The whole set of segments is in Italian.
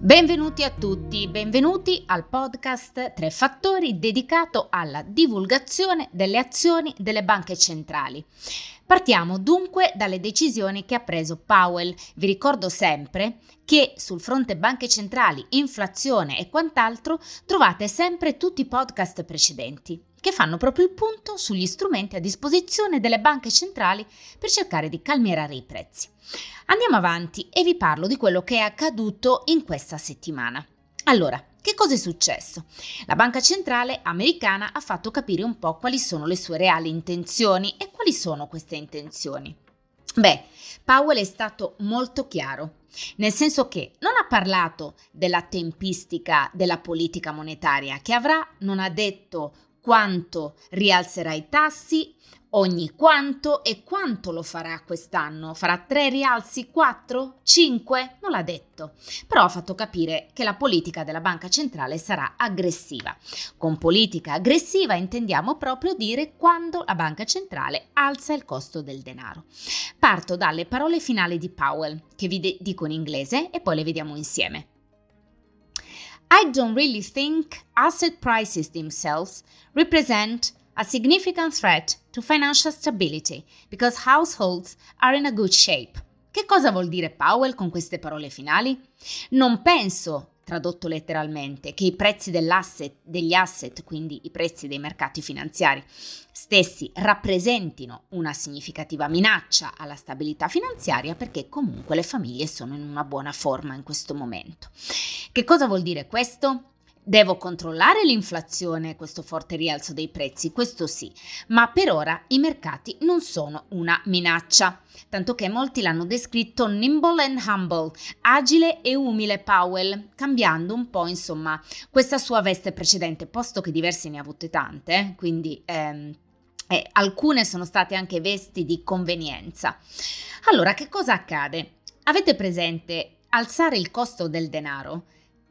Benvenuti a tutti, benvenuti al podcast Tre Fattori dedicato alla divulgazione delle azioni delle banche centrali. Partiamo dunque dalle decisioni che ha preso Powell. Vi ricordo sempre che sul fronte banche centrali, inflazione e quant'altro trovate sempre tutti i podcast precedenti che fanno proprio il punto sugli strumenti a disposizione delle banche centrali per cercare di calmierare i prezzi. Andiamo avanti e vi parlo di quello che è accaduto in questa settimana. Allora, che cosa è successo? La banca centrale americana ha fatto capire un po' quali sono le sue reali intenzioni e quali sono queste intenzioni. Beh, Powell è stato molto chiaro, nel senso che non ha parlato della tempistica della politica monetaria che avrà, non ha detto quanto rialzerà i tassi, ogni quanto e quanto lo farà quest'anno. Farà tre rialzi, quattro, cinque? Non l'ha detto, però ha fatto capire che la politica della banca centrale sarà aggressiva. Con politica aggressiva intendiamo proprio dire quando la banca centrale alza il costo del denaro. Parto dalle parole finali di Powell, che vi de- dico in inglese e poi le vediamo insieme. I don't really think asset prices themselves represent a significant threat to financial stability because households are in a good shape. Che cosa vuol dire Powell con queste parole finali? Non penso, tradotto letteralmente, che i prezzi degli asset, quindi i prezzi dei mercati finanziari stessi, rappresentino una significativa minaccia alla stabilità finanziaria perché comunque le famiglie sono in una buona forma in questo momento. Che cosa vuol dire questo? Devo controllare l'inflazione, questo forte rialzo dei prezzi, questo sì, ma per ora i mercati non sono una minaccia, tanto che molti l'hanno descritto nimble and humble, agile e umile Powell, cambiando un po' insomma questa sua veste precedente, posto che diversi ne ha avute tante, quindi ehm, eh, alcune sono state anche vesti di convenienza. Allora, che cosa accade? Avete presente alzare il costo del denaro?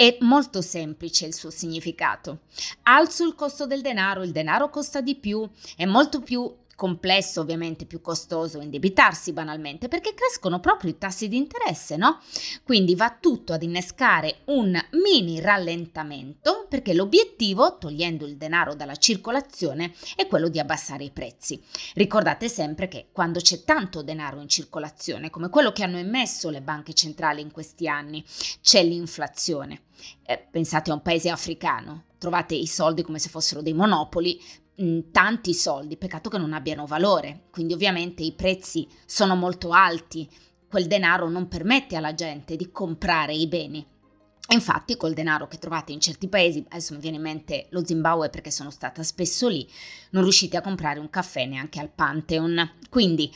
È molto semplice il suo significato. Alzo il costo del denaro, il denaro costa di più, è molto più complesso, ovviamente più costoso indebitarsi banalmente, perché crescono proprio i tassi di interesse, no? Quindi va tutto ad innescare un mini rallentamento, perché l'obiettivo, togliendo il denaro dalla circolazione, è quello di abbassare i prezzi. Ricordate sempre che quando c'è tanto denaro in circolazione, come quello che hanno emesso le banche centrali in questi anni, c'è l'inflazione. Eh, pensate a un paese africano, trovate i soldi come se fossero dei monopoli, tanti soldi, peccato che non abbiano valore, quindi ovviamente i prezzi sono molto alti, quel denaro non permette alla gente di comprare i beni. Infatti col denaro che trovate in certi paesi, adesso mi viene in mente lo Zimbabwe perché sono stata spesso lì, non riuscite a comprare un caffè neanche al Pantheon. Quindi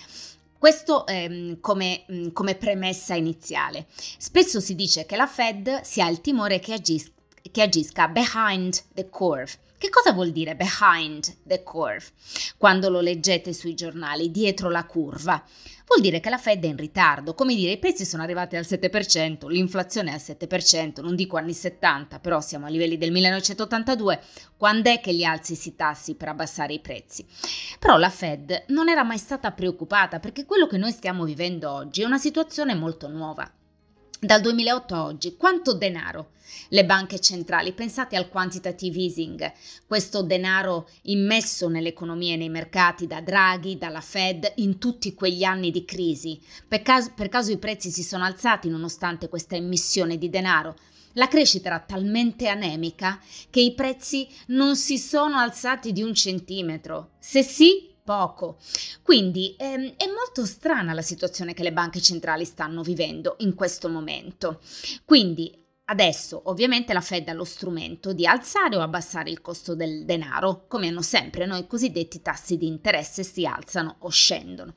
questo ehm, come, come, premessa iniziale. Spesso si dice che la Fed si ha il timore che, agis- che agisca behind the curve, che cosa vuol dire behind the curve? Quando lo leggete sui giornali, dietro la curva. Vuol dire che la Fed è in ritardo, come dire i prezzi sono arrivati al 7%, l'inflazione è al 7%, non dico anni 70, però siamo a livelli del 1982, quando è che gli alzi si tassi per abbassare i prezzi? Però la Fed non era mai stata preoccupata perché quello che noi stiamo vivendo oggi è una situazione molto nuova. Dal 2008 a oggi, quanto denaro? Le banche centrali, pensate al quantitative easing, questo denaro immesso nell'economia e nei mercati da Draghi, dalla Fed in tutti quegli anni di crisi. Per caso, per caso i prezzi si sono alzati nonostante questa emissione di denaro? La crescita era talmente anemica che i prezzi non si sono alzati di un centimetro. Se sì, poco. Quindi ehm, è molto strana la situazione che le banche centrali stanno vivendo in questo momento. Quindi Adesso ovviamente la Fed ha lo strumento di alzare o abbassare il costo del denaro, come hanno sempre noi cosiddetti tassi di interesse si alzano o scendono.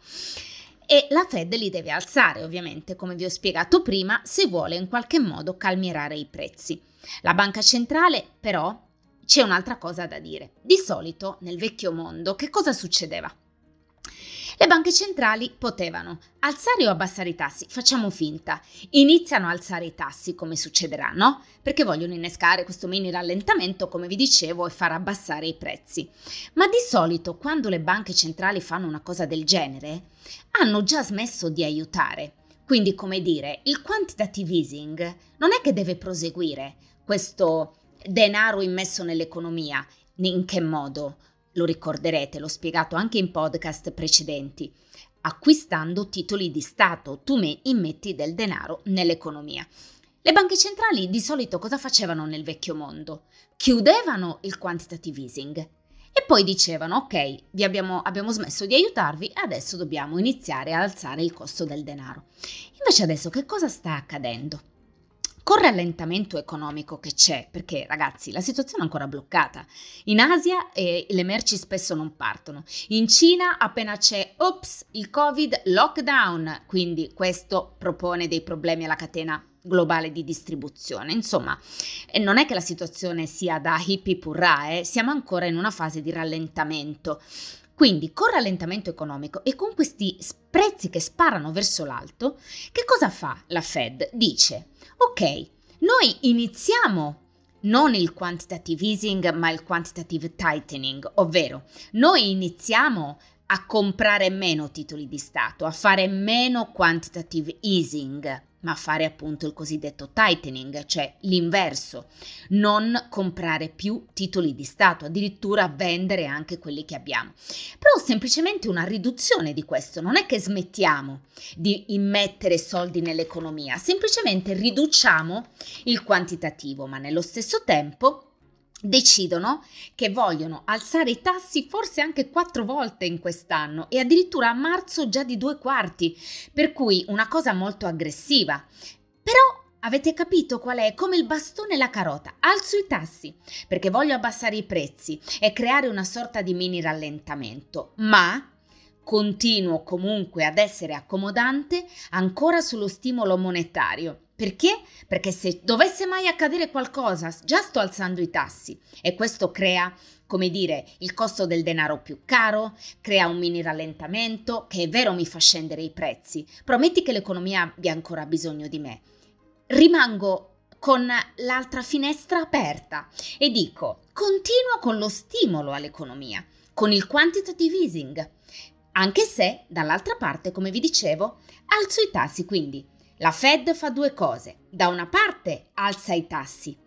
E la Fed li deve alzare, ovviamente, come vi ho spiegato prima, se vuole in qualche modo calmierare i prezzi. La banca centrale, però, c'è un'altra cosa da dire. Di solito nel vecchio mondo che cosa succedeva? Le banche centrali potevano alzare o abbassare i tassi, facciamo finta, iniziano a alzare i tassi come succederà, no? Perché vogliono innescare questo mini rallentamento, come vi dicevo, e far abbassare i prezzi. Ma di solito quando le banche centrali fanno una cosa del genere, hanno già smesso di aiutare. Quindi, come dire, il quantitative easing non è che deve proseguire questo denaro immesso nell'economia. In che modo? Lo ricorderete, l'ho spiegato anche in podcast precedenti. Acquistando titoli di Stato, tu me immetti del denaro nell'economia. Le banche centrali di solito cosa facevano nel vecchio mondo? Chiudevano il quantitative easing e poi dicevano ok, vi abbiamo, abbiamo smesso di aiutarvi, adesso dobbiamo iniziare a alzare il costo del denaro. Invece adesso che cosa sta accadendo? Col rallentamento economico che c'è, perché ragazzi la situazione è ancora bloccata, in Asia eh, le merci spesso non partono, in Cina appena c'è, ops, il Covid, lockdown, quindi questo propone dei problemi alla catena globale di distribuzione. Insomma, non è che la situazione sia da hippie purra, eh? siamo ancora in una fase di rallentamento. Quindi con rallentamento economico e con questi prezzi che sparano verso l'alto, che cosa fa la Fed? Dice, ok, noi iniziamo non il quantitative easing ma il quantitative tightening, ovvero noi iniziamo a comprare meno titoli di Stato, a fare meno quantitative easing ma fare appunto il cosiddetto tightening, cioè l'inverso, non comprare più titoli di Stato, addirittura vendere anche quelli che abbiamo. Però semplicemente una riduzione di questo, non è che smettiamo di immettere soldi nell'economia, semplicemente riduciamo il quantitativo, ma nello stesso tempo decidono che vogliono alzare i tassi forse anche quattro volte in quest'anno e addirittura a marzo già di due quarti, per cui una cosa molto aggressiva. Però avete capito qual è? Come il bastone e la carota. Alzo i tassi perché voglio abbassare i prezzi e creare una sorta di mini rallentamento, ma continuo comunque ad essere accomodante ancora sullo stimolo monetario perché? Perché se dovesse mai accadere qualcosa, già sto alzando i tassi e questo crea, come dire, il costo del denaro più caro, crea un mini rallentamento che è vero mi fa scendere i prezzi. Prometti che l'economia abbia ancora bisogno di me. Rimango con l'altra finestra aperta e dico, continuo con lo stimolo all'economia, con il quantitative easing, anche se dall'altra parte, come vi dicevo, alzo i tassi, quindi la Fed fa due cose. Da una parte alza i tassi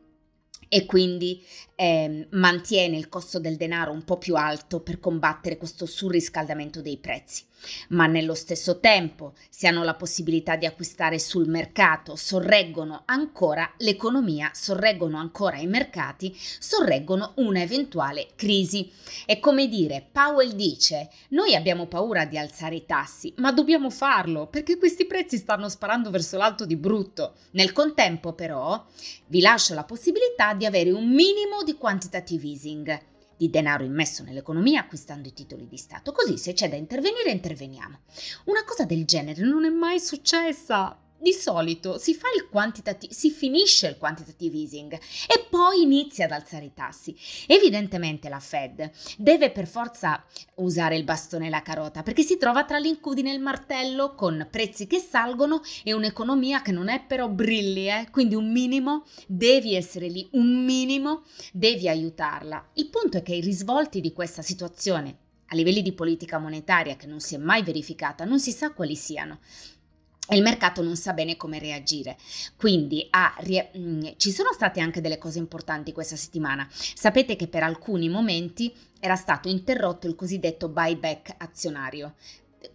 e quindi eh, mantiene il costo del denaro un po' più alto per combattere questo surriscaldamento dei prezzi ma nello stesso tempo, se hanno la possibilità di acquistare sul mercato, sorreggono ancora l'economia, sorreggono ancora i mercati, sorreggono un'eventuale crisi. È come dire, Powell dice, noi abbiamo paura di alzare i tassi, ma dobbiamo farlo perché questi prezzi stanno sparando verso l'alto di brutto. Nel contempo però vi lascio la possibilità di avere un minimo di quantitative easing di denaro immesso nell'economia acquistando i titoli di Stato. Così se c'è da intervenire, interveniamo. Una cosa del genere non è mai successa di solito si fa il quantitative, si finisce il quantitative easing e poi inizia ad alzare i tassi. Evidentemente la Fed deve per forza usare il bastone e la carota perché si trova tra l'incudine e il martello con prezzi che salgono e un'economia che non è però brilli, eh? quindi un minimo devi essere lì, un minimo devi aiutarla. Il punto è che i risvolti di questa situazione a livelli di politica monetaria che non si è mai verificata, non si sa quali siano il mercato non sa bene come reagire. Quindi ah, rie- mh, mm, ci sono state anche delle cose importanti questa settimana. Sapete che per alcuni momenti era stato interrotto il cosiddetto buyback azionario,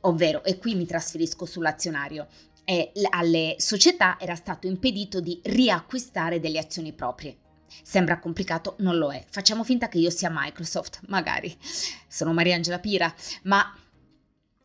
ovvero, e qui mi trasferisco sull'azionario, e alle società era stato impedito di riacquistare delle azioni proprie. Sembra complicato, non lo è. Facciamo finta che io sia Microsoft, magari. Sono Mariangela Pira, ma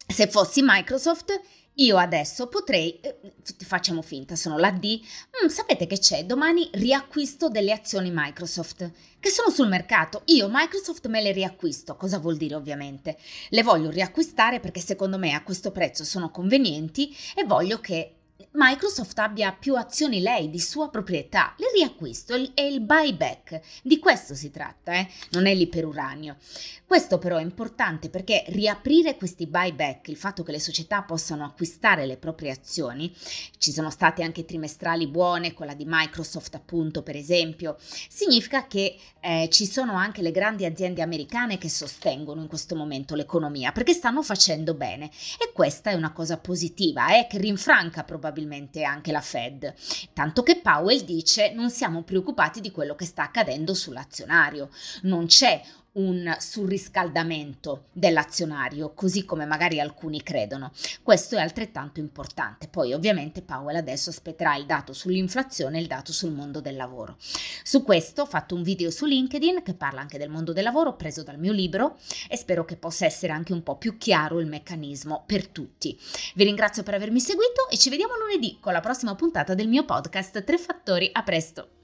se fossi Microsoft io adesso potrei, eh, facciamo finta, sono la D, mm, sapete che c'è? Domani riacquisto delle azioni Microsoft che sono sul mercato. Io Microsoft me le riacquisto. Cosa vuol dire ovviamente? Le voglio riacquistare perché secondo me a questo prezzo sono convenienti e voglio che Microsoft abbia più azioni lei di sua proprietà, il riacquisto e il buyback. Di questo si tratta, eh? non è l'iperuranio. Questo però è importante perché riaprire questi buyback, il fatto che le società possano acquistare le proprie azioni, ci sono state anche trimestrali buone, quella di Microsoft appunto per esempio, significa che eh, ci sono anche le grandi aziende americane che sostengono in questo momento l'economia perché stanno facendo bene e questa è una cosa positiva eh, che rinfranca probabilmente anche la Fed, tanto che Powell dice non siamo preoccupati di quello che sta accadendo sull'azionario, non c'è un surriscaldamento dell'azionario, così come magari alcuni credono. Questo è altrettanto importante. Poi ovviamente Powell adesso aspetterà il dato sull'inflazione e il dato sul mondo del lavoro. Su questo ho fatto un video su LinkedIn che parla anche del mondo del lavoro preso dal mio libro e spero che possa essere anche un po' più chiaro il meccanismo per tutti. Vi ringrazio per avermi seguito e ci vediamo lunedì con la prossima puntata del mio podcast Tre fattori. A presto!